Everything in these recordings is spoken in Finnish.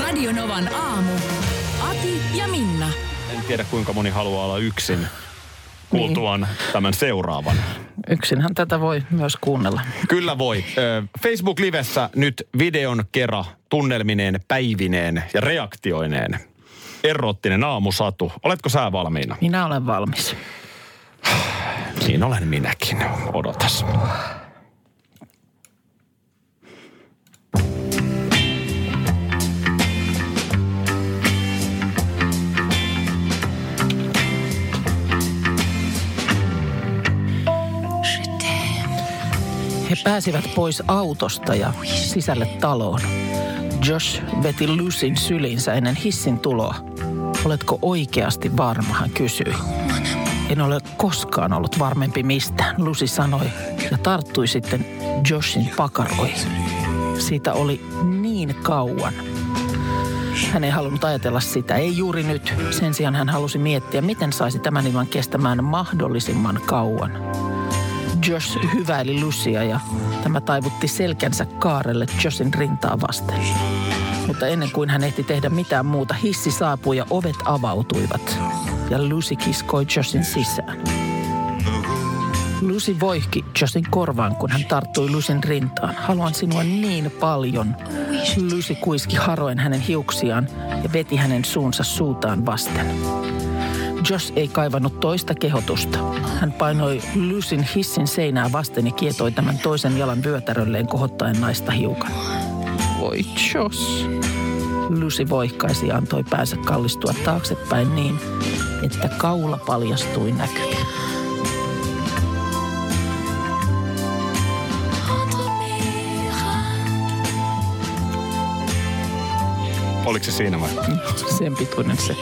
Radionovan aamu. Ati ja Minna. En tiedä kuinka moni haluaa olla yksin kuultuaan niin. tämän seuraavan. Yksinhän tätä voi myös kuunnella. Kyllä voi. Facebook-livessä nyt videon kera tunnelmineen, päivineen ja reaktioineen. Erottinen aamusatu. Oletko sä valmiina? Minä olen valmis. Niin olen minäkin. Odotas. Pääsivät pois autosta ja sisälle taloon. Josh veti Lucyn sylinsä ennen hissin tuloa. Oletko oikeasti varma, hän kysyi. En ole koskaan ollut varmempi mistään, Lucy sanoi ja tarttui sitten Joshin pakaroihin. Siitä oli niin kauan. Hän ei halunnut ajatella sitä, ei juuri nyt. Sen sijaan hän halusi miettiä, miten saisi tämän ilman kestämään mahdollisimman kauan. Josh hyväili Lucia ja tämä taivutti selkänsä kaarelle Joshin rintaa vasten. Mutta ennen kuin hän ehti tehdä mitään muuta, hissi saapui ja ovet avautuivat. Ja Lucy kiskoi Joshin sisään. Lucy voihki Joshin korvaan, kun hän tarttui Lucyn rintaan. Haluan sinua niin paljon. Lucy kuiski haroen hänen hiuksiaan ja veti hänen suunsa suutaan vasten. Josh ei kaivannut toista kehotusta. Hän painoi Lucyn hissin seinää vasten ja kietoi tämän toisen jalan vyötärölleen kohottaen naista hiukan. Voi Josh. Lucy voihkaisi ja antoi päänsä kallistua taaksepäin niin, että kaula paljastui näkyviin. Oliko se siinä vai? Sen pituinen se.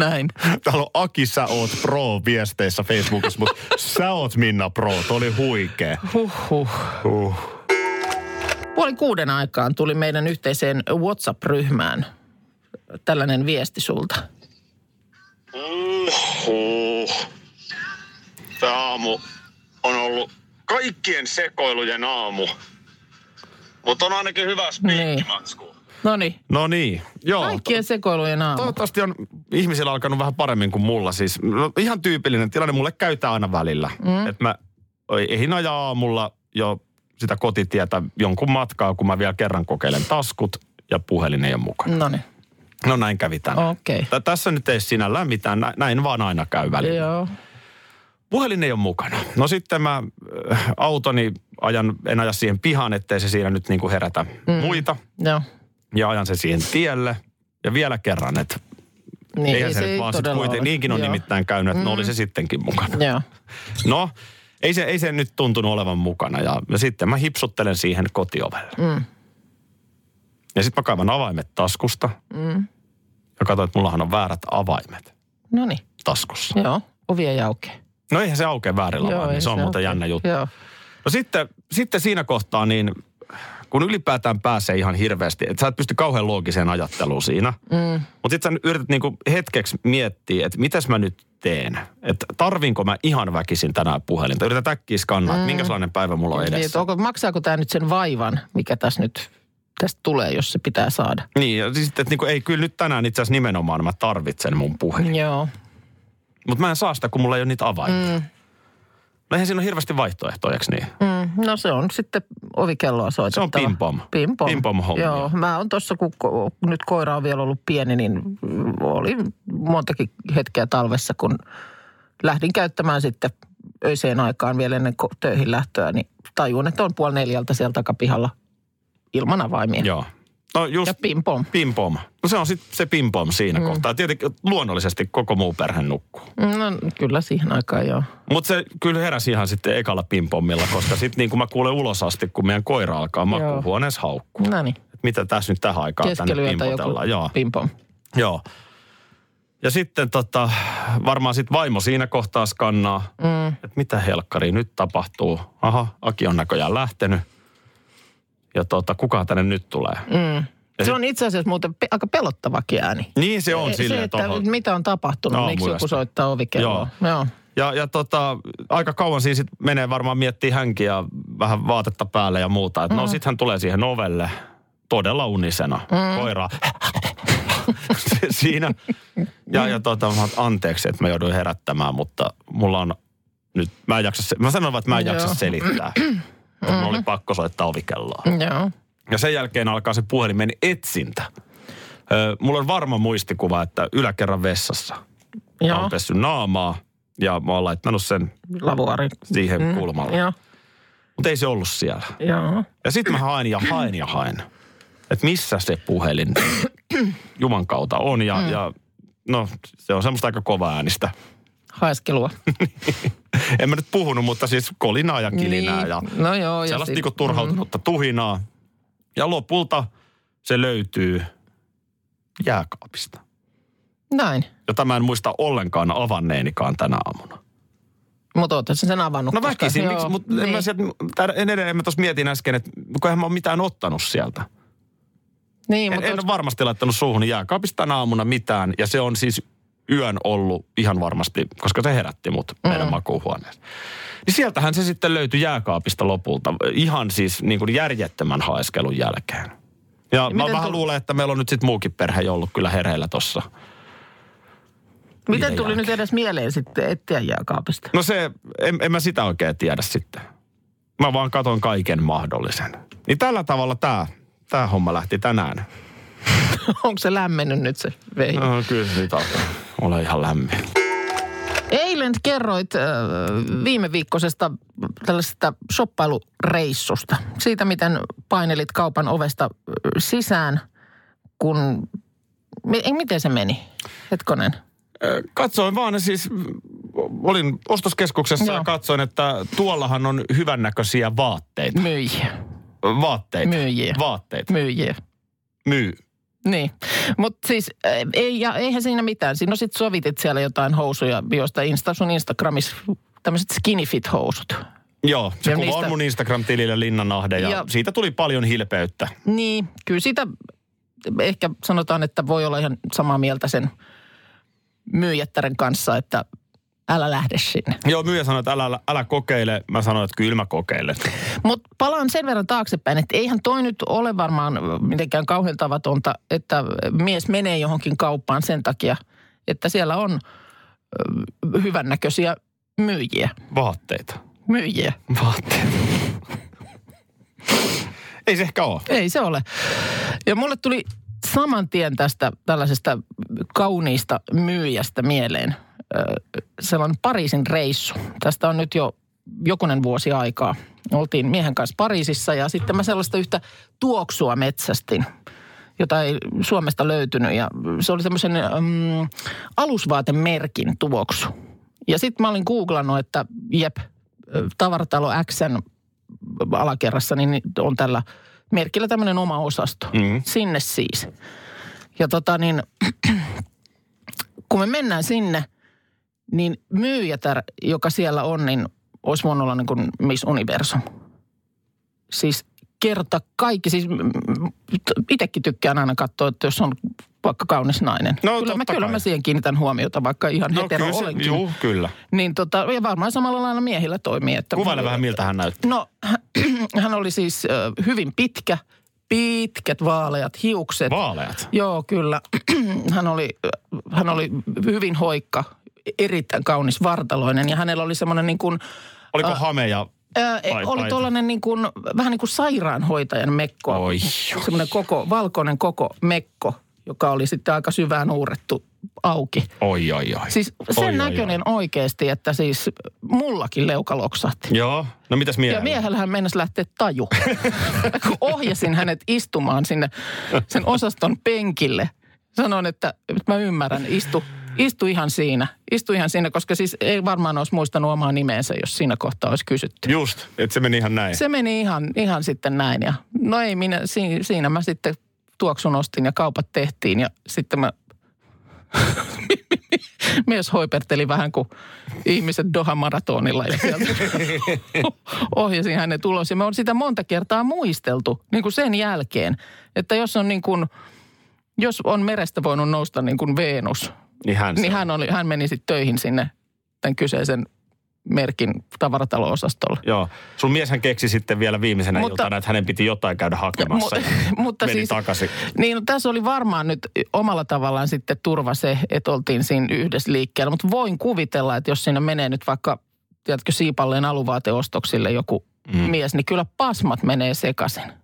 Näin. Täällä on Aki, sä oot pro viesteissä Facebookissa, mutta sä oot Minna pro. Tuo oli huikea. Huhhuh. Uh. Puoli kuuden aikaan tuli meidän yhteiseen WhatsApp-ryhmään tällainen viesti sulta. Uhuh. Tämä aamu on ollut kaikkien sekoilujen aamu. Mutta on ainakin hyvä spiikkimatsku. No niin, No niin, joo. kaikkien sekoilujen aamu. Toivottavasti on ihmisillä alkanut vähän paremmin kuin mulla. Siis no, ihan tyypillinen tilanne, mulle käytää aina välillä. Mm. Että mä ehin ajaa aamulla jo sitä kotitietä jonkun matkaa, kun mä vielä kerran kokeilen taskut ja puhelin ei ole mukana. No niin, No näin kävi tänään. okei. Tä- Tässä nyt ei sinällään mitään, nä- näin vaan aina käy välillä. Joo. Puhelin ei ole mukana. No sitten mä äh, autoni ajan, en aja siihen pihaan, ettei se siinä nyt niinku herätä mm. muita. Joo. Ja ajan sen siihen tielle. Ja vielä kerran, että Niin, eihän se, nyt vaan sit todella kuitenkin, niinkin on Joo. nimittäin käynyt, että mm. no oli se sittenkin mukana. Joo. No, ei se, ei se nyt tuntunut olevan mukana. Ja, ja sitten mä hipsuttelen siihen kotiovelle. Mm. Ja sitten mä kaivan avaimet taskusta. Mm. Ja katsoin, että mullahan on väärät avaimet No niin, taskussa. joo. Ovi ei aukea. No eihän se aukea väärillä Joo, avaimilla. ei Se on muuten jännä juttu. Joo. No sitten, sitten siinä kohtaa niin, kun ylipäätään pääsee ihan hirveästi, että sä et pysty kauhean loogiseen ajatteluun siinä. Mm. Mutta sitten sä yrität niinku hetkeksi miettiä, että mitäs mä nyt teen. Että tarvinko mä ihan väkisin tänään puhelinta. Yrität äkkiä skannaa, mm. että minkälainen päivä mulla on Niin, edessä. että onko, maksaako tämä nyt sen vaivan, mikä tässä nyt tästä tulee, jos se pitää saada? Niin, ja siis, että niinku, ei kyllä nyt tänään itse asiassa nimenomaan mä tarvitsen mun puhelin. Joo. Mutta mä en saa sitä, kun mulla ei ole niitä avaimia. Mm. No eihän siinä ole hirveästi vaihtoehtoja, eikö niin? Mm, no se on sitten ovikelloa soitettava. Se on pim-pom. Pim-pom. Pim-pom-hommia. Joo, mä oon tuossa, kun ko- nyt koira on vielä ollut pieni, niin oli montakin hetkeä talvessa, kun lähdin käyttämään sitten öiseen aikaan vielä ennen töihin lähtöä, niin tajuin, että on puoli neljältä siellä takapihalla ilman avaimia. Joo. No just Ja pimpom. pimpom. No se on sitten se pimpom siinä mm. kohtaa. Tietenkin luonnollisesti koko muu perhe nukkuu. No kyllä siihen aikaan joo. Mutta se kyllä heräsi ihan sitten ekalla pimpommilla, koska sitten niin kuin mä kuulen ulos asti, kun meidän koira alkaa makuuhuoneessa haukkua. No niin, Et mitä tässä nyt tähän aikaan tänne joku pimpotellaan. Joo. pimpom. Joo. Ja sitten tota, varmaan sitten vaimo siinä kohtaa skannaa, mm. että mitä helkkari nyt tapahtuu. Aha, Aki on näköjään lähtenyt. Ja tota, kuka tänne nyt tulee? Mm. Se on itse asiassa muuten pe- aika pelottavakin ääni. Niin se on se, silleen että tohon. mitä on tapahtunut, Joo, miksi joku soittaa ovikelloa. Joo. Joo. Ja, ja tota, aika kauan siinä sit menee varmaan miettii hänkin ja vähän vaatetta päälle ja muuta. Et No sit hän tulee siihen ovelle todella unisena. Mm. Koira Se- siinä. Ja, ja tota, mä anteeksi, että mä jouduin herättämään, mutta mulla on nyt, mä en jaksa, se- mä sanon vaan, että mä en jaksa selittää. Mutta mulla oli pakko soittaa ovikelloa. Joo. Ja sen jälkeen alkaa se puhelimen etsintä. Ö, mulla on varma muistikuva, että yläkerran vessassa Joo. oon pessy naamaa ja mä oon laittanut sen Lavuari. siihen mm, kulmalle. Joo. Mutta ei se ollut siellä. Joo. Ja sitten mä haen ja haen ja haen. Että missä se puhelin Juman kautta on. Ja, mm. ja no se on semmoista aika kova äänistä. Haeskelua. En mä nyt puhunut, mutta siis kolinaa ja kilinää Niin. ja No joo. ja sellaista sit- niinku turhautunutta tuhinaa. Ja lopulta se löytyy jääkaapista. Näin. Jota mä en muista ollenkaan avanneenikaan tänä aamuna. Mutta ootte sen avannut. No koska- väkisin, joo, miksi, mutta niin. en mä sieltä, tää- edelleen mä tuossa mietin äsken, että kun mä ole mitään ottanut sieltä. Niin, En, mutta en ole varmasti laittanut suuhun jääkaapista tänä aamuna mitään, ja se on siis yön ollut ihan varmasti, koska se herätti mut Mm. meidän makuuhuoneessa. Niin sieltähän se sitten löytyi jääkaapista lopulta, ihan siis niin kuin järjettömän haeskelun jälkeen. Ja mä miten vähän tu- luulen, että meillä on nyt sitten muukin perhe ollut kyllä hereillä tossa. Miten tuli jälkeen. nyt edes mieleen sitten etsiä jääkaapista? No se, en, en mä sitä oikein tiedä sitten. Mä vaan katon kaiken mahdollisen. Niin tällä tavalla tää, tää homma lähti tänään. Onko se lämmennyt nyt se vei? No, kyllä se nyt alkaa olla ihan lämmin. Eilen kerroit äh, viime viikkoisesta tällaisesta shoppailureissusta. Siitä, miten painelit kaupan ovesta äh, sisään, kun... Miten se meni? Hetkonen. Ö, Katsoin vaan, siis olin ostoskeskuksessa Joo. ja katsoin, että tuollahan on hyvännäköisiä vaatteita. Myyjiä. Vaatteita. Myyjiä. Vaatteita. Myyjiä. Myy. Niin, mutta siis äh, ei, ja eihän siinä mitään. Siinä no sit sovitit siellä jotain housuja, joista Insta, sun Instagramissa tämmöiset skinny fit housut. Joo, se Ja kuva niistä- on mun Instagram-tilillä Linnanahde ja, Ja- siitä tuli paljon hilpeyttä. Niin, kyllä sitä ehkä sanotaan, että voi olla ihan samaa mieltä sen myyjättären kanssa, että älä lähde sinne. Joo, myyjä sanoi, että älä, älä kokeile. Mä sanoin, että kyllä mä kokeilen. Mutta palaan sen verran taaksepäin, että eihän toi nyt ole varmaan mitenkään kauhean tavatonta, että mies menee johonkin kauppaan sen takia, että siellä on hyvännäköisiä myyjiä. Vaatteita. Myyjiä. Vaatteita. Ei se ehkä ole. Ei se ole. Ja mulle tuli saman tien tästä tällaisesta kauniista myyjästä mieleen sellainen Pariisin reissu. Tästä on nyt jo jokunen vuosi aikaa. Oltiin miehen kanssa Pariisissa ja sitten mä sellaista yhtä tuoksua metsästin, jota ei Suomesta löytynyt. Ja se oli semmoisen mm, alusvaatemerkin tuoksu. Ja sitten mä olin googlannut, että jep, tavaratalo Xn alakerrassa niin on tällä merkillä tämmöinen oma osasto. Mm. Sinne siis. Ja tota niin, kun me mennään sinne, niin myyjätär, joka siellä on, niin olisi voinut olla niin kuin Miss Universum. Siis kerta kaikki, siis itsekin tykkään aina katsoa, että jos on vaikka kaunis nainen. No, kyllä, mä, kyllä mä siihen kiinnitän huomiota, vaikka ihan no, hetero kyllä se- olenkin. Juu, kyllä. Niin tota, ja varmaan samalla lailla miehillä toimii. Että Kuvaile vähän, miltä hän näytti. No, hän oli siis ö, hyvin pitkä, pitkät vaaleat hiukset. Vaaleat. Joo, kyllä. hän, oli, hän oli hyvin hoikka, erittäin kaunis vartaloinen ja hänellä oli semmoinen niin kuin, Oliko hame ja... ää, Ai- oli ai- tuollainen niin kuin, vähän niin kuin sairaanhoitajan mekko. Oi, Semmoinen koko, valkoinen koko mekko, joka oli sitten aika syvään uurrettu auki. Oi, oi, oi. Siis sen Oi, oi, näköinen oikeasti, että siis mullakin leuka loksahti. Joo. No mitäs miehellä? Ja miehellähän mennessä lähteä taju. Kun ohjasin hänet istumaan sinne sen osaston penkille. Sanoin, että, että mä ymmärrän, istu, istu ihan siinä. Istu ihan siinä, koska siis ei varmaan olisi muistanut omaa nimeensä, jos siinä kohtaa olisi kysytty. Just, että se meni ihan näin. Se meni ihan, ihan sitten näin. Ja, no ei minä, siinä, siinä mä sitten tuoksun ostin ja kaupat tehtiin ja sitten mä mies hoiperteli vähän kuin ihmiset Doha maratonilla ja sieltä ohjasin hänet ulos. Ja me on sitä monta kertaa muisteltu niin kuin sen jälkeen, että jos on niin kuin, jos on merestä voinut nousta niin kuin Venus, Niin hän, niin hän, oli, hän meni sitten töihin sinne tämän kyseisen merkin tavaratalo-osastolle. Joo. Sun mieshän keksi sitten vielä viimeisenä Mutta- iltana, että hänen piti jotain käydä hakemassa. Mu- ja mutta meni siis- takaisin. Niin, no, tässä oli varmaan nyt omalla tavallaan sitten turva se, että oltiin siinä yhdessä liikkeellä. Mutta voin kuvitella, että jos siinä menee nyt vaikka, tiedätkö, siipalleen aluvaateostoksille joku mm. mies, niin kyllä pasmat menee sekaisin.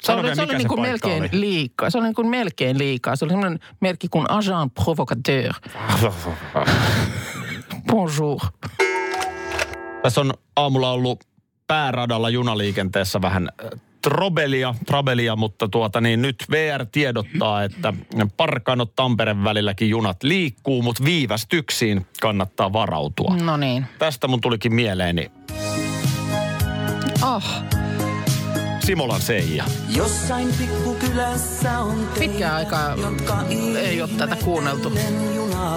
Se oli, se oli niin kuin melkein oli. liikaa. Se oli niin kuin melkein liikaa. Se oli semmoinen merkki kuin agent provocateur. Bonjour. Tässä on aamulla ollut pääradalla junaliikenteessä vähän äh, trobelia, trabelia, mutta tuota niin, nyt VR tiedottaa, että Parkanot Tampereen välilläkin junat liikkuu, mutta viivästyksiin kannattaa varautua. No niin. Tästä mun tulikin mieleeni Oh, Simolan Seija. Jossain pikkukylässä on teitä, pitkään aikaa jotka ei ole tätä kuunneltu.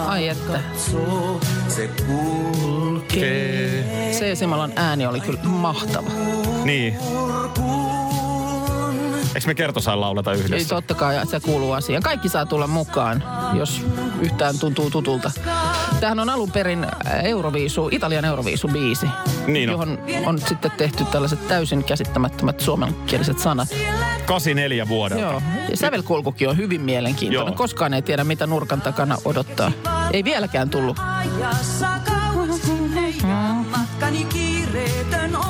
Ai että. katsoo. Se kulkee Se Simolan ääni oli kyllä mahtava. Niin. Eikö me kertosain lauleta Ei yhdessä? totta kai, se kuuluu asiaan. Kaikki saa tulla mukaan, jos yhtään tuntuu tutulta. Tämähän on alun perin Euroviisu, Italian Euroviisu-biisi, Niin on. johon on sitten tehty tällaiset täysin käsittämättömät suomenkieliset sanat. 84 vuodelta. Joo, ja sävelkulkukin on hyvin mielenkiintoinen. Joo. Koskaan ei tiedä, mitä nurkan takana odottaa. Ei vieläkään tullut.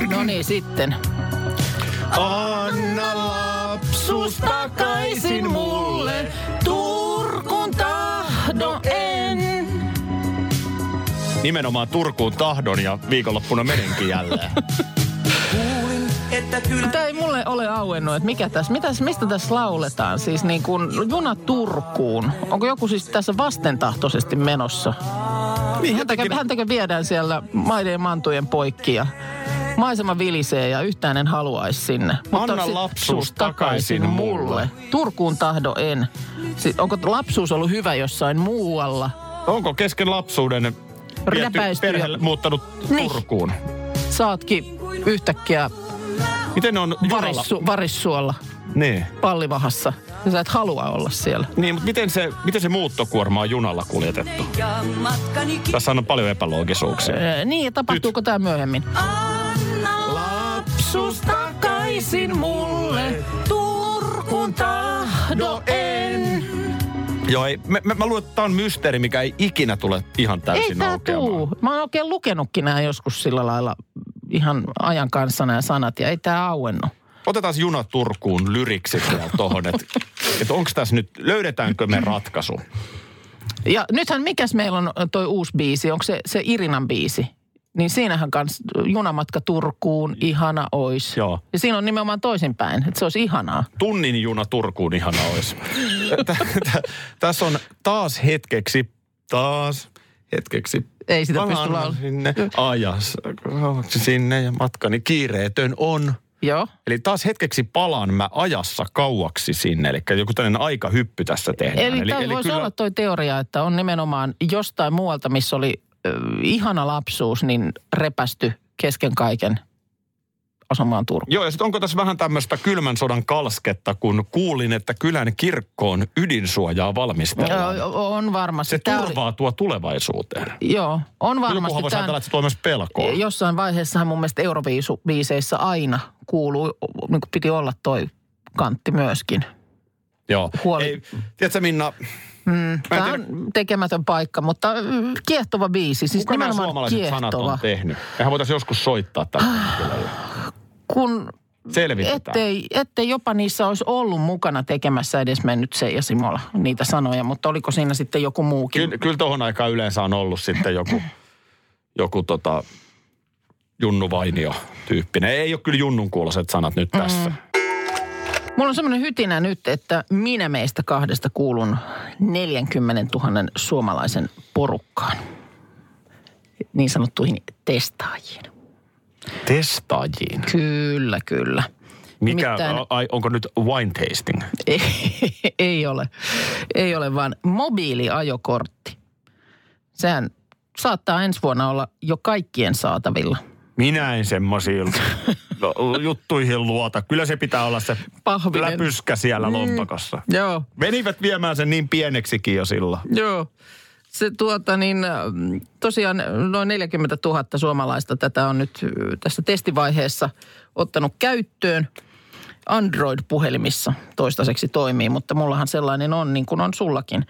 No niin, sitten. Anna lapsuus takaisin mulle. Turkun tahdon en. Nimenomaan Turkuun tahdon ja viikonloppuna menenkin jälleen. Tämä ei mulle ole auennut, että mikä tässä, mitäs, mistä tässä lauletaan? Siis niin kuin juna Turkuun. Onko joku siis tässä vastentahtoisesti menossa? niin, Häntäkö, häntäkö viedään siellä maiden ja mantujen poikki ja maisema vilisee ja yhtään en haluaisi sinne. Anna sit- lapsuus takaisin mulle. Turkuun tahdo en. Siis onko lapsuus ollut hyvä jossain muualla? Onko kesken lapsuuden viety Räpäisty ja- perhe muuttanut Niin. Turkuun? Saatkin yhtäkkiä Miten ne on varissu, varissuolla Niin. pallivahassa. Ja sä et halua olla siellä. Niin, mutta miten se, miten se muuttokuorma on junalla kuljetettu? Tässä on paljon epäloogisuuksia. Öö, niin, ja tapahtuuko tämä myöhemmin? Anna Lapsus takaisin mulle, Turkun tahdo en. Joo, ei, mä, mä, mä luulen, että tämä on mysteeri, mikä ei ikinä tule ihan täysin Ei tää aukeamaan. tuu. Mä oon oikein lukenutkin nämä joskus sillä lailla ihan ajan kanssa nämä sanat, ja ei tää auennut. Otetaan juna Turkuun lyriksit vielä tohon, että et onko tässä nyt, löydetäänkö me ratkaisu? Ja nythän mikäs meillä on toi uusi biisi, onko se, se Irinan biisi? Niin siinähän kans junamatka Turkuun, ihana ois. Joo. Ja siinä on nimenomaan toisinpäin, että se olisi ihanaa. Tunnin juna Turkuun ihana tä- Tässä on taas hetkeksi, taas hetkeksi. Ei sitä pysty laulamaan. sinne ajassa, kauaksi sinne ja matkani kiireetön on. Joo. Eli taas hetkeksi palaan mä ajassa kauaksi sinne. Eli joku tällainen aikahyppy tässä tehdään. Eli, eli, eli voisi kyllä- olla toi teoria, että on nimenomaan jostain muualta, missä oli ihana lapsuus, niin repästy kesken kaiken asumaan Turkuun. Joo, ja sitten onko tässä vähän tämmöistä kylmän sodan kalsketta, kun kuulin, että kylän kirkkoon ydinsuojaa valmistellaan. Joo, on varmasti. Se Tää turvaa tuo tulevaisuuteen. Oli, joo, on Jokuhan varmasti. voisi Tämän, ajatella, että se tuo myös pelkoa. jossain vaiheessahan mun mielestä Euroviisubiiseissä aina kuuluu, niin piti olla toi kantti myöskin. Joo. huoli- Ei, tiedätkö Minna, Mm, Tämä on tekemätön paikka, mutta mm, kiehtova biisi. Siis kuka nämä suomalaiset sanat kiehtova. on tehnyt? Mehän voitaisiin joskus soittaa tällä hetkellä. kun Selvitetään. ettei, ettei jopa niissä olisi ollut mukana tekemässä edes mennyt se ja Simola niitä sanoja, mutta oliko siinä sitten joku muukin? Kyllä, kyllä tuohon aikaan yleensä on ollut sitten joku, joku tota, Junnu Vainio tyyppinen. Ei ole kyllä Junnun kuuloiset sanat nyt tässä. Mm. Mulla on semmoinen hytinä nyt, että minä meistä kahdesta kuulun 40 000 suomalaisen porukkaan. Niin sanottuihin testaajiin. Testaajiin. Kyllä, kyllä. Mikä, Nimittäin- ai, onko nyt wine tasting? Ei, ei ole. Ei ole, vaan mobiiliajokortti. Sehän saattaa ensi vuonna olla jo kaikkien saatavilla. Minä en semmoisiin no, juttuihin luota. Kyllä se pitää olla se Pahvinen. läpyskä siellä lompakossa. Joo, Menivät viemään sen niin pieneksikin jo silloin. joo. Se tuota niin, tosiaan noin 40 000 suomalaista tätä on nyt tässä testivaiheessa ottanut käyttöön. Android-puhelimissa toistaiseksi toimii, mutta mullahan sellainen on niin kuin on sullakin.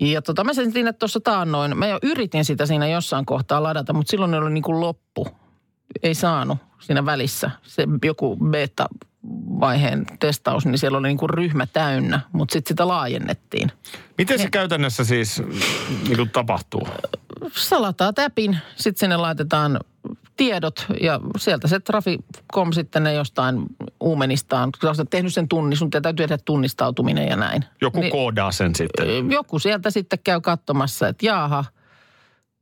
Ja tota, mä sen siinä tuossa taannoin, mä jo yritin sitä siinä jossain kohtaa ladata, mutta silloin oli niin kuin loppu. Ei saanut siinä välissä. Se joku beta-vaiheen testaus, niin siellä oli niin kuin ryhmä täynnä, mutta sitten sitä laajennettiin. Miten se käytännössä siis niin kuin tapahtuu? salataan täpin, sitten sinne laitetaan tiedot ja sieltä se Traficom sitten ne jostain uumenistaan. Kun oot tehnyt sen tunnin, sun täytyy tehdä tunnistautuminen ja näin. Joku Niin, koodaa sen sitten. Joku sieltä sitten käy katsomassa, että jaaha,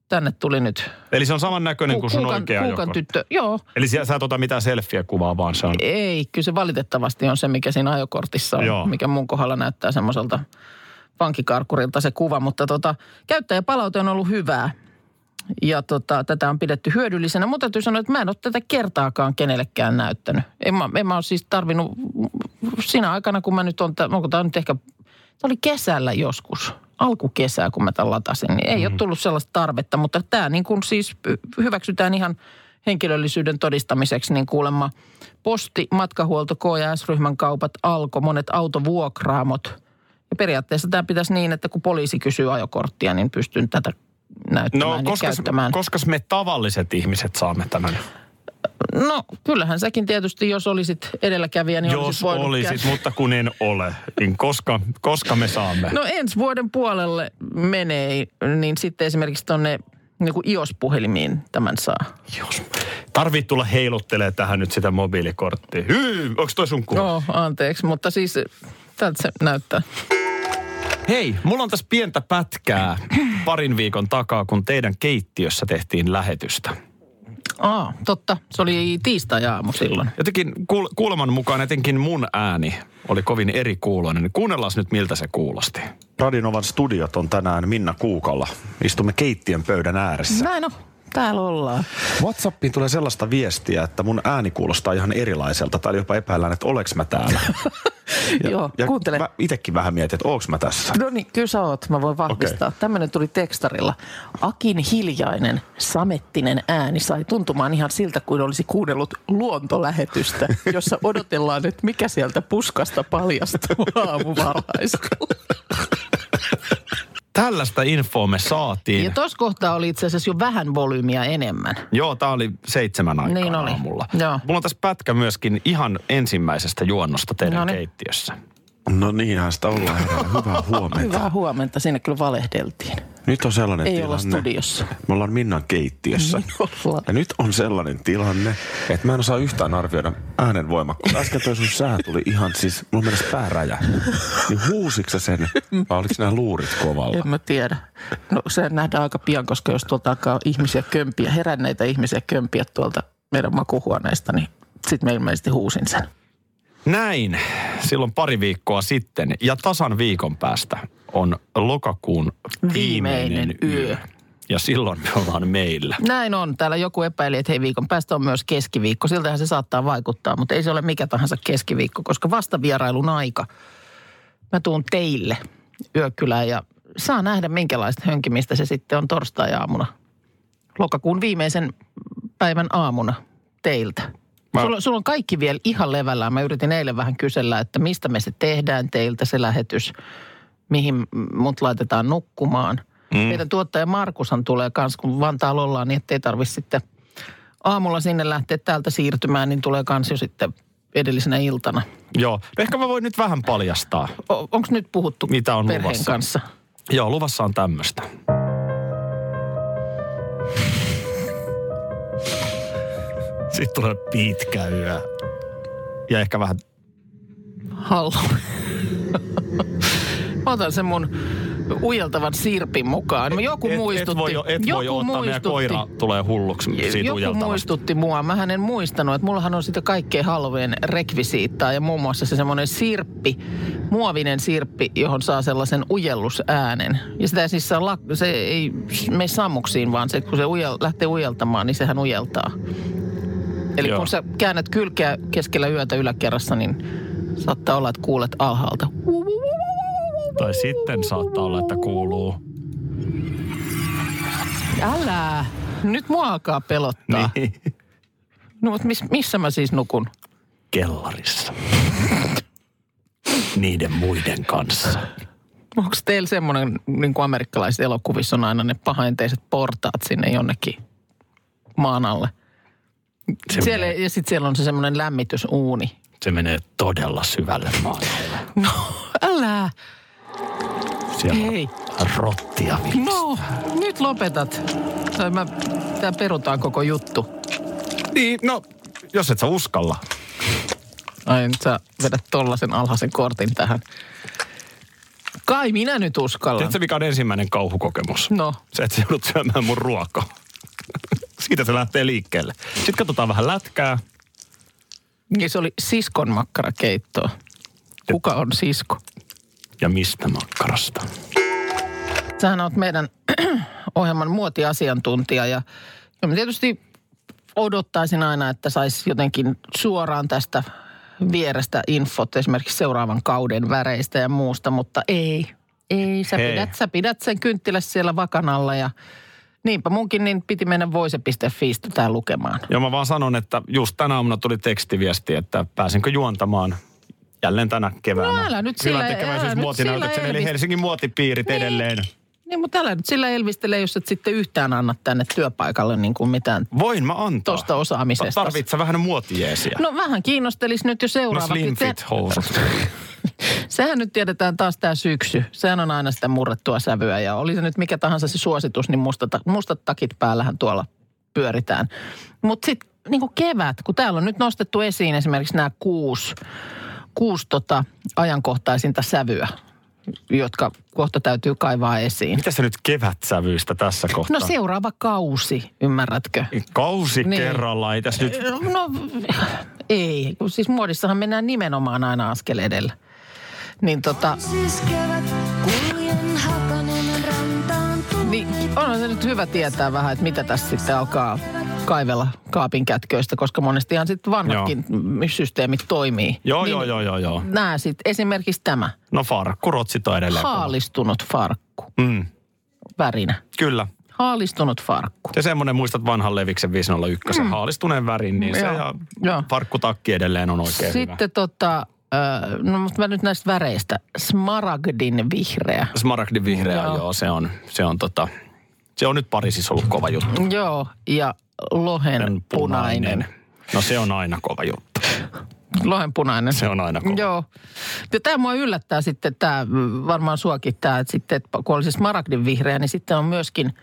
tänne tuli nyt Eli se on samannäköinen kuin sun kuukan, oikea kuukan tyttö. Joo, Eli siellä sä et ota mitään selfie-kuvaa, vaan se on... ei, kyllä se valitettavasti on se, mikä siinä ajokortissa on, Joo. mikä mun kohdalla näyttää semmoiselta vankikarkurilta se kuva. Mutta tota, käyttäjäpalaute on ollut hyvää ja tota, tätä on pidetty hyödyllisenä. Mutta täytyy sanoa, että mä en ole tätä kertaakaan kenellekään näyttänyt. En mä, en mä ole siis tarvinnut siinä aikana, kun mä nyt on, onko tämä nyt ehkä, tämä oli kesällä joskus, alkukesää, kun mä tämän latasin, niin ei mm. ole tullut sellaista tarvetta, mutta tämä niin kuin siis hyväksytään ihan henkilöllisyyden todistamiseksi, niin kuulemma posti, matkahuolto, KS-ryhmän kaupat, alko, monet autovuokraamot. Ja periaatteessa tämä pitäisi niin, että kun poliisi kysyy ajokorttia, niin pystyn tätä näyttämään No, ja koska, käyttämään. koska me tavalliset ihmiset saamme tämän? No, kyllähän säkin tietysti, jos olisit edelläkävijä, niin Jos olisit olisit, käydä. mutta kun en ole, niin koska, koska me saamme? No ensi vuoden puolelle menee, niin sitten esimerkiksi tuonne niin kuin iOS-puhelimiin tämän saa. Jos. Tarvii tulla heiluttelee tähän nyt sitä mobiilikorttia. Hyy, onko toi sun kuva? Joo, anteeksi, mutta siis tältä se näyttää. Hei, mulla on tässä pientä pätkää parin viikon takaa, kun teidän keittiössä tehtiin lähetystä. Aa, totta. Se oli tiistai-aamu silloin. Jotenkin kuul- kuuleman mukaan etenkin mun ääni oli kovin eri kuuloinen. Kuunnellaan nyt, miltä se kuulosti. Radinovan studiot on tänään Minna Kuukalla. Istumme keittiön pöydän ääressä. Näin on. Täällä ollaan. Whatsappiin tulee sellaista viestiä, että mun ääni kuulostaa ihan erilaiselta. Tai jopa epäillään, että oleks mä täällä. Joo, kuuntele. Mä itekin vähän mietin, että onks mä tässä. No niin, kyllä sä oot. Mä voin vahvistaa. Okay. Tämmöinen tuli tekstarilla. Akin hiljainen, samettinen ääni sai tuntumaan ihan siltä, kuin olisi kuunnellut luontolähetystä, jossa odotellaan, että mikä sieltä puskasta paljastuu aamuvarhaisella. Tällaista infoa me saatiin. Ja tuossa kohtaa oli itse asiassa jo vähän volyymiä enemmän. Joo, tää oli seitsemän aikaa Niin oli. aamulla. Joo. Mulla on tässä pätkä myöskin ihan ensimmäisestä juonnosta teidän Noniin. keittiössä. No niinhän sitä ollaan herää. Hyvää huomenta. Hyvää huomenta. Siinä kyllä valehdeltiin. Nyt on sellainen Ei tilanne. olla studiossa. Me ollaan Minnan keittiössä. Niin ollaan. Ja nyt on sellainen tilanne, että mä en osaa yhtään arvioida äänen voimakkuutta. Äsken toi sun sää tuli ihan siis, mulla mennessä pää räjä. Niin huusitko sä sen, vai oliko nämä luurit kovalla? En mä tiedä. No se nähdään aika pian, koska jos tuolta alkaa ihmisiä kömpiä, heränneitä ihmisiä kömpiä tuolta meidän makuhuoneesta, niin sitten mä ilmeisesti huusin sen. Näin, silloin pari viikkoa sitten ja tasan viikon päästä on lokakuun viimeinen, Viimeinen yö. yö. Ja silloin me ollaan meillä. Näin on. Täällä joku epäili, että hei viikon päästä on myös keskiviikko. Siltähän se saattaa vaikuttaa, mutta ei se ole mikä tahansa keskiviikko, koska vasta vierailun aika. Mä tuun teille yökylään ja saa nähdä minkälaista hönkimistä se sitten on torstai-aamuna. Lokakuun viimeisen päivän aamuna teiltä. Mä- Sulla, sulla on kaikki vielä ihan levällään. Mä yritin eilen vähän kysellä, että mistä me se tehdään teiltä se lähetys, mihin mut laitetaan nukkumaan. Mm. Meidän tuottaja Markushan tulee kanssa, kun Vantaalla ollaan, niin ettei tarvitse sitten aamulla sinne lähteä täältä siirtymään, niin tulee kans jo sitten edellisenä iltana. Joo. Ehkä mä voin nyt vähän paljastaa. Onko nyt puhuttu Mitä on perheen luvassa? kanssa? Joo, luvassa on tämmöistä. Sitten tulee pitkä yö. Ja ehkä vähän Hallo. Mä otan sen mun ujeltavan sirpin mukaan. Joku et, muistutti. Et voi, et joku voi ottaa, meidän muistutti. koira tulee hulluksi siitä Joku ujeltavasta. muistutti mua. Mä en muistanut, että mullahan on sitä kaikkein Halloween rekvisiittaa ja muun muassa se semmoinen sirppi, muovinen sirppi, johon saa sellaisen ujellusäänen. Ja sitä siis saa, lak- se ei mene sammuksiin, vaan se, kun se ujel, lähtee ujeltamaan, niin sehän ujeltaa. Eli Joo. kun sä käännät kylkeä keskellä yötä yläkerrassa, niin saattaa olla, että kuulet alhaalta. Tai sitten saattaa olla, että kuuluu. Älä! Nyt mua alkaa pelottaa. Niin. No, mutta miss, missä mä siis nukun? Kellarissa. Niiden muiden kanssa. Onko teillä semmoinen, niin kuin amerikkalaisissa elokuvissa on aina ne pahainteiset portaat sinne jonnekin maan alle? Se, Siellä, menee, ja sitten siellä on se semmoinen lämmitysuuni. se menee todella syvälle maan alle. No, älä! Siellä Hei. on rottia vilis. No, nyt lopetat. Tai mä, tää perutaan koko juttu. Niin, no, jos et sä uskalla. Ai nyt sä vedät tollasen alhaisen kortin tähän. Kai minä nyt uskallan. Tiedätkö, mikä on ensimmäinen kauhukokemus? No, Se, että sä joudut syömään mun ruokaa. Siitä se lähtee liikkeelle. Sitten katsotaan vähän lätkää. niin se oli siskon makkarakeittoa. Kuka on sisko? Ja mistä makkarasta? Sähän oot meidän ohjelman muotiasiantuntija ja, ja tietysti odottaisin aina, että saisi jotenkin suoraan tästä vierestä infot esimerkiksi seuraavan kauden väreistä ja muusta, mutta ei. Ei, sä Hei. pidät, sä pidät sen kynttilä siellä vakan alla ja niinpä munkin niin piti mennä voise.fiistä tää lukemaan. Ja mä vaan sanon, että just tänä aamuna tuli tekstiviesti, että pääsenkö juontamaan jälleen tänä keväänä. No älä nyt sillä- tekeväisyysmuotinäytöksen, eli Helsingin muotipiirit edelleen. Niin, mutta älä nyt sillä elvistele, jos et sitten yhtään anna tänne työpaikalle niin kuin mitään Voin mä antaa. tosta osaamisesta. Tarvitset sä vähän muotijeesiä? No vähän kiinnostelis nyt jo no seuraava. slim Se- fit housut. Sehän nyt tiedetään taas tämä syksy. Sehän on aina sitä murrettua sävyä ja oli se nyt mikä tahansa se suositus, niin mustat, mustat takit päällähän tuolla pyöritään. Mutta sitten niin kevät, kun täällä on nyt nostettu esiin esimerkiksi nämä kuusi, kuusi tota ajankohtaisinta sävyä, jotka kohta täytyy kaivaa esiin. Mitä sä nyt kevätsävyistä tässä kohtaa? No seuraava kausi, ymmärrätkö? Kausi Niin. kerrallaan, ei tässä nyt... No ei, siis muodissahan mennään nimenomaan aina askel edellä. Niin tota, Siis kevät, Niin, onhan se nyt hyvä tietää vähän, että mitä tässä sitten alkaa kaivella kaapin kätköistä, koska monestihan sitten vanhatkin Joo. systeemit toimii. Joo, niin joo, joo, joo, joo. Nää sitten, esimerkiksi tämä, No farkku, rotsit on edelleen. haalistunut farkku, Mm, värinä. kyllä. Haalistunut farkku. Ja semmoinen, muistat vanhan Leviksen 501, mm. haalistuneen värin, niin se Joo, ja joo. farkkutakki edelleen on oikein Sitten tota, no mutta mä nyt näistä väreistä, smaragdin vihreä. Smaragdin vihreä, Joo. joo. se on, se on tota, se on nyt Pariisissa ollut kova juttu. Joo, ja lohen punainen. No se on aina kova juttu. Lohen punainen. Se on aina kova. Joo. Ja tämä mua yllättää sitten, tämä varmaan suakin tämä, että sitten, että kun oli se smaragdin vihreä, niin sitten on myöskin,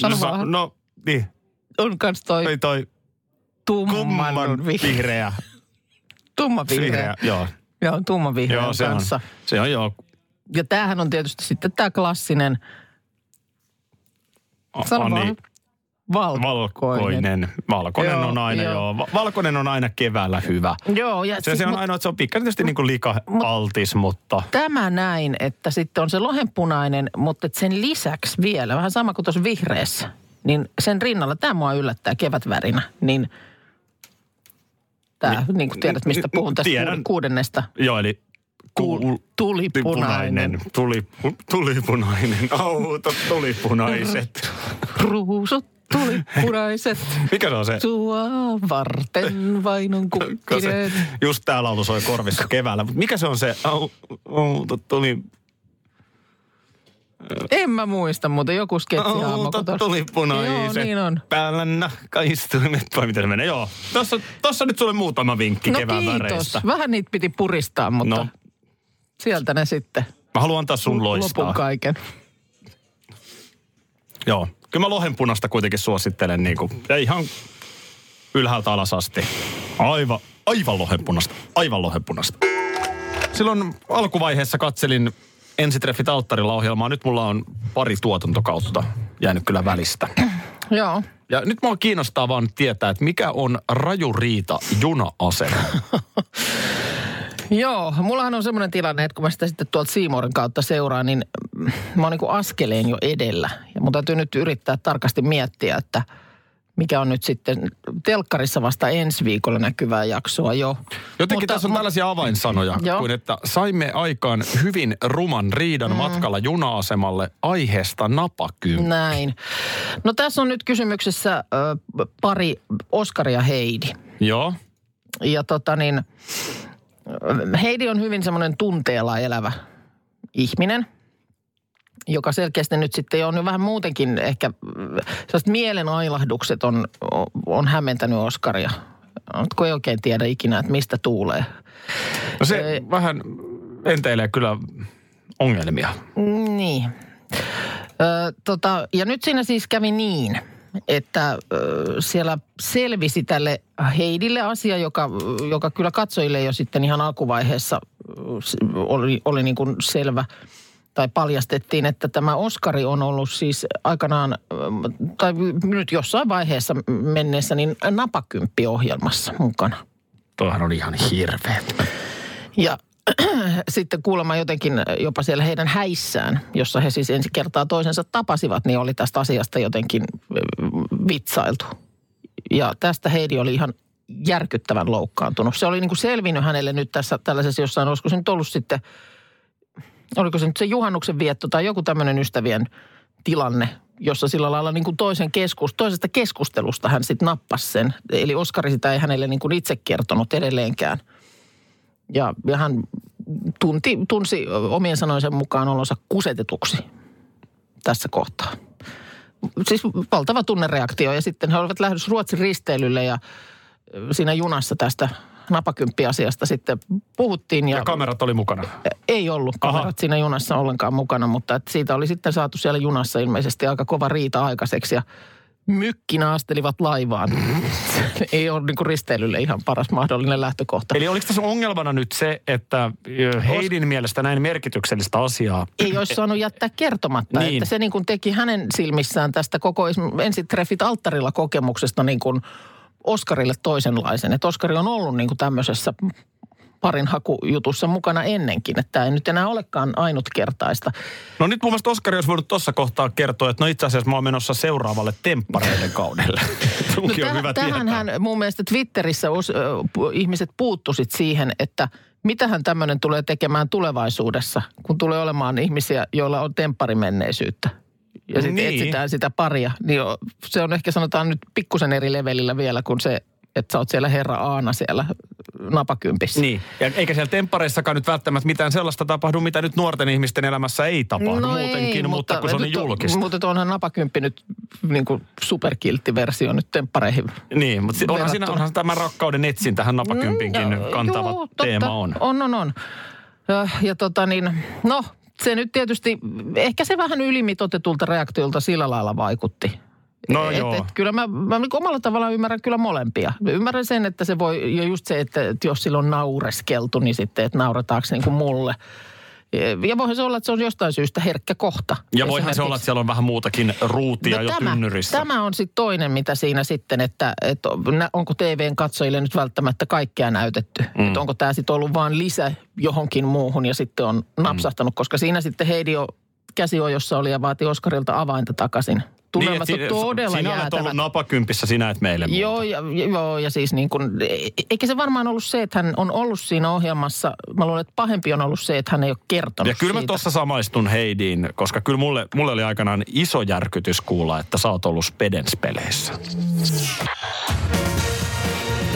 sano no, sa- no niin, on kans toi toi, toi tumman vihreä. Tumma vihreä. vihreä. Joo, Joo, tumma vihreä joo se, on, kanssa. se on joo. Ja tämähän on tietysti sitten tämä klassinen, sano on vaan, valkoinen. valkoinen. Valkoinen Joo, on aina joo. joo. Va- Valkoinen on aina keväällä hyvä. Joo, ja Se, sit se on mut- ainoa, että se on pikkasen tietysti niin liika-altis, mutta tämä näin, että sitten on se lohenpunainen, mutta sen lisäksi vielä, vähän sama kuin tuossa vihreässä, niin sen rinnalla, tämä mua yllättää kevätvärinä, niin tämä, niin kuin tiedät, mistä puhun tästä Tiedän. kuud- kuudennesta, joo, eli tu- tulipunainen, Tuli, tulipunainen, autot tulipunaiset. ruusut tulipunaiset, Mikä se on se? sua varten vain on kukkineet. just tää laulu soi korvissa keväällä. Mikä se on se au- autot tuli... En mä muista, mutta joku sketsi Auto aamukotossa. tuli punaiset. Joo, niin on. Päällä nakkaistuimet. Vai miten se menee? Joo. Tossa, tossa nyt sulle muutama vinkki No kevään kiitos. väreistä. Vähän niitä piti puristaa, mutta No. sieltä ne sitten Mä haluan antaa sun loistaa. lopun kaiken. Joo. Kyllä mä lohenpunasta kuitenkin suosittelen niin kuin, ja ihan ylhäältä alas asti. Aivan, aivan lohenpunasta. Aivan lohenpunasta. Silloin alkuvaiheessa katselin Ensitreffit alttarilla ohjelmaa. Nyt mulla on pari tuotantokautta jäänyt kyllä välistä. Joo. Ja nyt mua kiinnostaa vaan tietää, että mikä on raju riita juna-asema. Joo, mullahan on semmoinen tilanne, että kun mä sitä sitten tuolta Siimorin kautta seuraan, niin mä oon niin kuin askeleen jo edellä. Ja mun täytyy nyt yrittää tarkasti miettiä, että mikä on nyt sitten telkkarissa vasta ensi viikolla näkyvää jaksoa jo. Jotenkin Mutta- tässä on tällaisia avainsanoja, Joo. kuin että saimme aikaan hyvin ruman riidan mm. matkalla juna-asemalle aiheesta napakymppi. Näin. No tässä on nyt kysymyksessä ö, pari Oskari ja Heidi. Joo. Ja tota niin, Heidi on hyvin semmoinen tunteella elävä ihminen, joka selkeästi nyt sitten on jo vähän muutenkin ehkä, sellaiset mielenailahdukset on, on hämmentänyt Oskaria. Kun ei oikein tiedä ikinä, että mistä tuulee. No se Ei. vähän enteilee kyllä ongelmia. Niin. Ö, tota, ja nyt siinä siis kävi niin, että ö, siellä selvisi tälle Heidille asia, joka, joka kyllä katsojille jo sitten ihan alkuvaiheessa oli, oli niin kuin selvä tai paljastettiin, että tämä Oskari on ollut siis aikanaan, tai nyt jossain vaiheessa menneessä, niin napakymppi-ohjelmassa mukana. Toihan on ihan hirveä. Ja sitten kuulemma jotenkin jopa siellä heidän häissään, jossa he siis ensi kertaa toisensa tapasivat, niin oli tästä asiasta jotenkin vitsailtu. Ja tästä Heidi oli ihan järkyttävän loukkaantunut. Se oli niin kuin selvinnyt hänelle nyt tässä tällaisessa jossain, olisiko se nyt ollut sitten, oliko se nyt se juhannuksen vietto tai joku tämmöinen ystävien tilanne, jossa sillä lailla niin kuin toisen keskus, toisesta keskustelusta hän sitten nappasi sen. Eli Oskari sitä ei hänelle niin kuin itse kertonut edelleenkään. Ja, ja hän tunti, tunsi omien sanojensa mukaan olonsa kusetetuksi tässä kohtaa. Siis valtava tunnereaktio ja sitten he olivat lähdössä Ruotsin risteilylle ja siinä junassa tästä napakymppiasiasta sitten puhuttiin. Ja, Ja kamerat oli mukana. ei ollut Aha. kamerat siinä junassa ollenkaan mukana, mutta että siitä oli sitten saatu siellä junassa ilmeisesti aika kova riita aikaiseksi ja mykkinä astelivat laivaan. ei ole niin risteilylle ihan paras mahdollinen lähtökohta. Eli oliko tässä ongelmana nyt se, että Heidin mielestä näin merkityksellistä asiaa ei olisi saanut jättää kertomatta. Niin. Että se niin kuin teki hänen silmissään tästä koko ensitreffit alttarilla kokemuksesta niin kuin Oskarille toisenlaisen. Että Oskari on ollut niin kuin tämmöisessä parin hakujutussa mukana ennenkin. Että tämä ei nyt enää olekaan ainutkertaista. No nyt mun mielestä Oskari olisi voinut tuossa kohtaa kertoa, että no itse asiassa mä oon menossa seuraavalle temppareiden kaudelle. On täh- hyvä tähän tietää. mun mielestä Twitterissä os, ö, ihmiset puuttusit siihen, että mitähän tämmöinen tulee tekemään tulevaisuudessa, kun tulee olemaan ihmisiä, joilla on tempparimenneisyyttä. Ja sitten Niin. etsitään sitä paria. Niin se on ehkä sanotaan nyt pikkusen eri levelillä vielä kuin se, että sä oot siellä herra Aana siellä napakympissä. Niin, ja eikä siellä temppareissakaan nyt välttämättä mitään sellaista tapahdu, mitä nyt nuorten ihmisten elämässä ei tapahdu No muutenkin, mutta, kun se on niin on- julkista. Mutta onhan napakymppi nyt niin kuin superkiltti versio nyt temppareihin. niin, mutta onhan, siinä, onhan tämä rakkauden etsin tähän napakympinkin Mm, joo, kantava joo, totta. teema on. On, on, on. Ja, ja tota niin, no se nyt tietysti, ehkä se vähän ylimitotetulta reaktiolta sillä lailla vaikutti. No et, joo. Et, kyllä mä, mä niin omalla tavallaan ymmärrän kyllä molempia. Mä ymmärrän sen, että se voi, ja just se, että, että jos silloin naureskeltu, niin sitten, että nauretaanko niin kuin mulle. Ja voihan se olla, että se on jostain syystä herkkä kohta. Ja voihan se olla, että siellä on vähän muutakin ruutia No jo tämä, tynnyrissä. Tämä on sitten toinen, mitä siinä sitten, että, että onko TVn katsojille nyt välttämättä kaikkea näytetty. Mm. Että onko tämä sitten ollut vain lisä johonkin muuhun ja sitten on napsahtanut, koska siinä sitten Heidi jo käsiojossa oli ja vaati Oskarilta avainta takaisin. Tunnelmat Niin, todella Sinä olet jäätävät. ollut napakympissä, sinä et meille muuta. Joo ja, joo, ja siis niin kuin, eikä se varmaan ollut se, että hän on ollut siinä ohjelmassa. Mä luulen, että pahempi on ollut se, että hän ei ole kertonut Ja kyllä mä tuossa samaistun Heidiin, koska kyllä mulle, mulle oli aikanaan iso järkytys kuulla, että sä oot ollut Spedens-peleissä.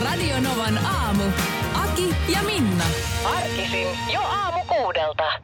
Radio Novan aamu. Aki ja Minna. Arkisin jo aamu kuudelta.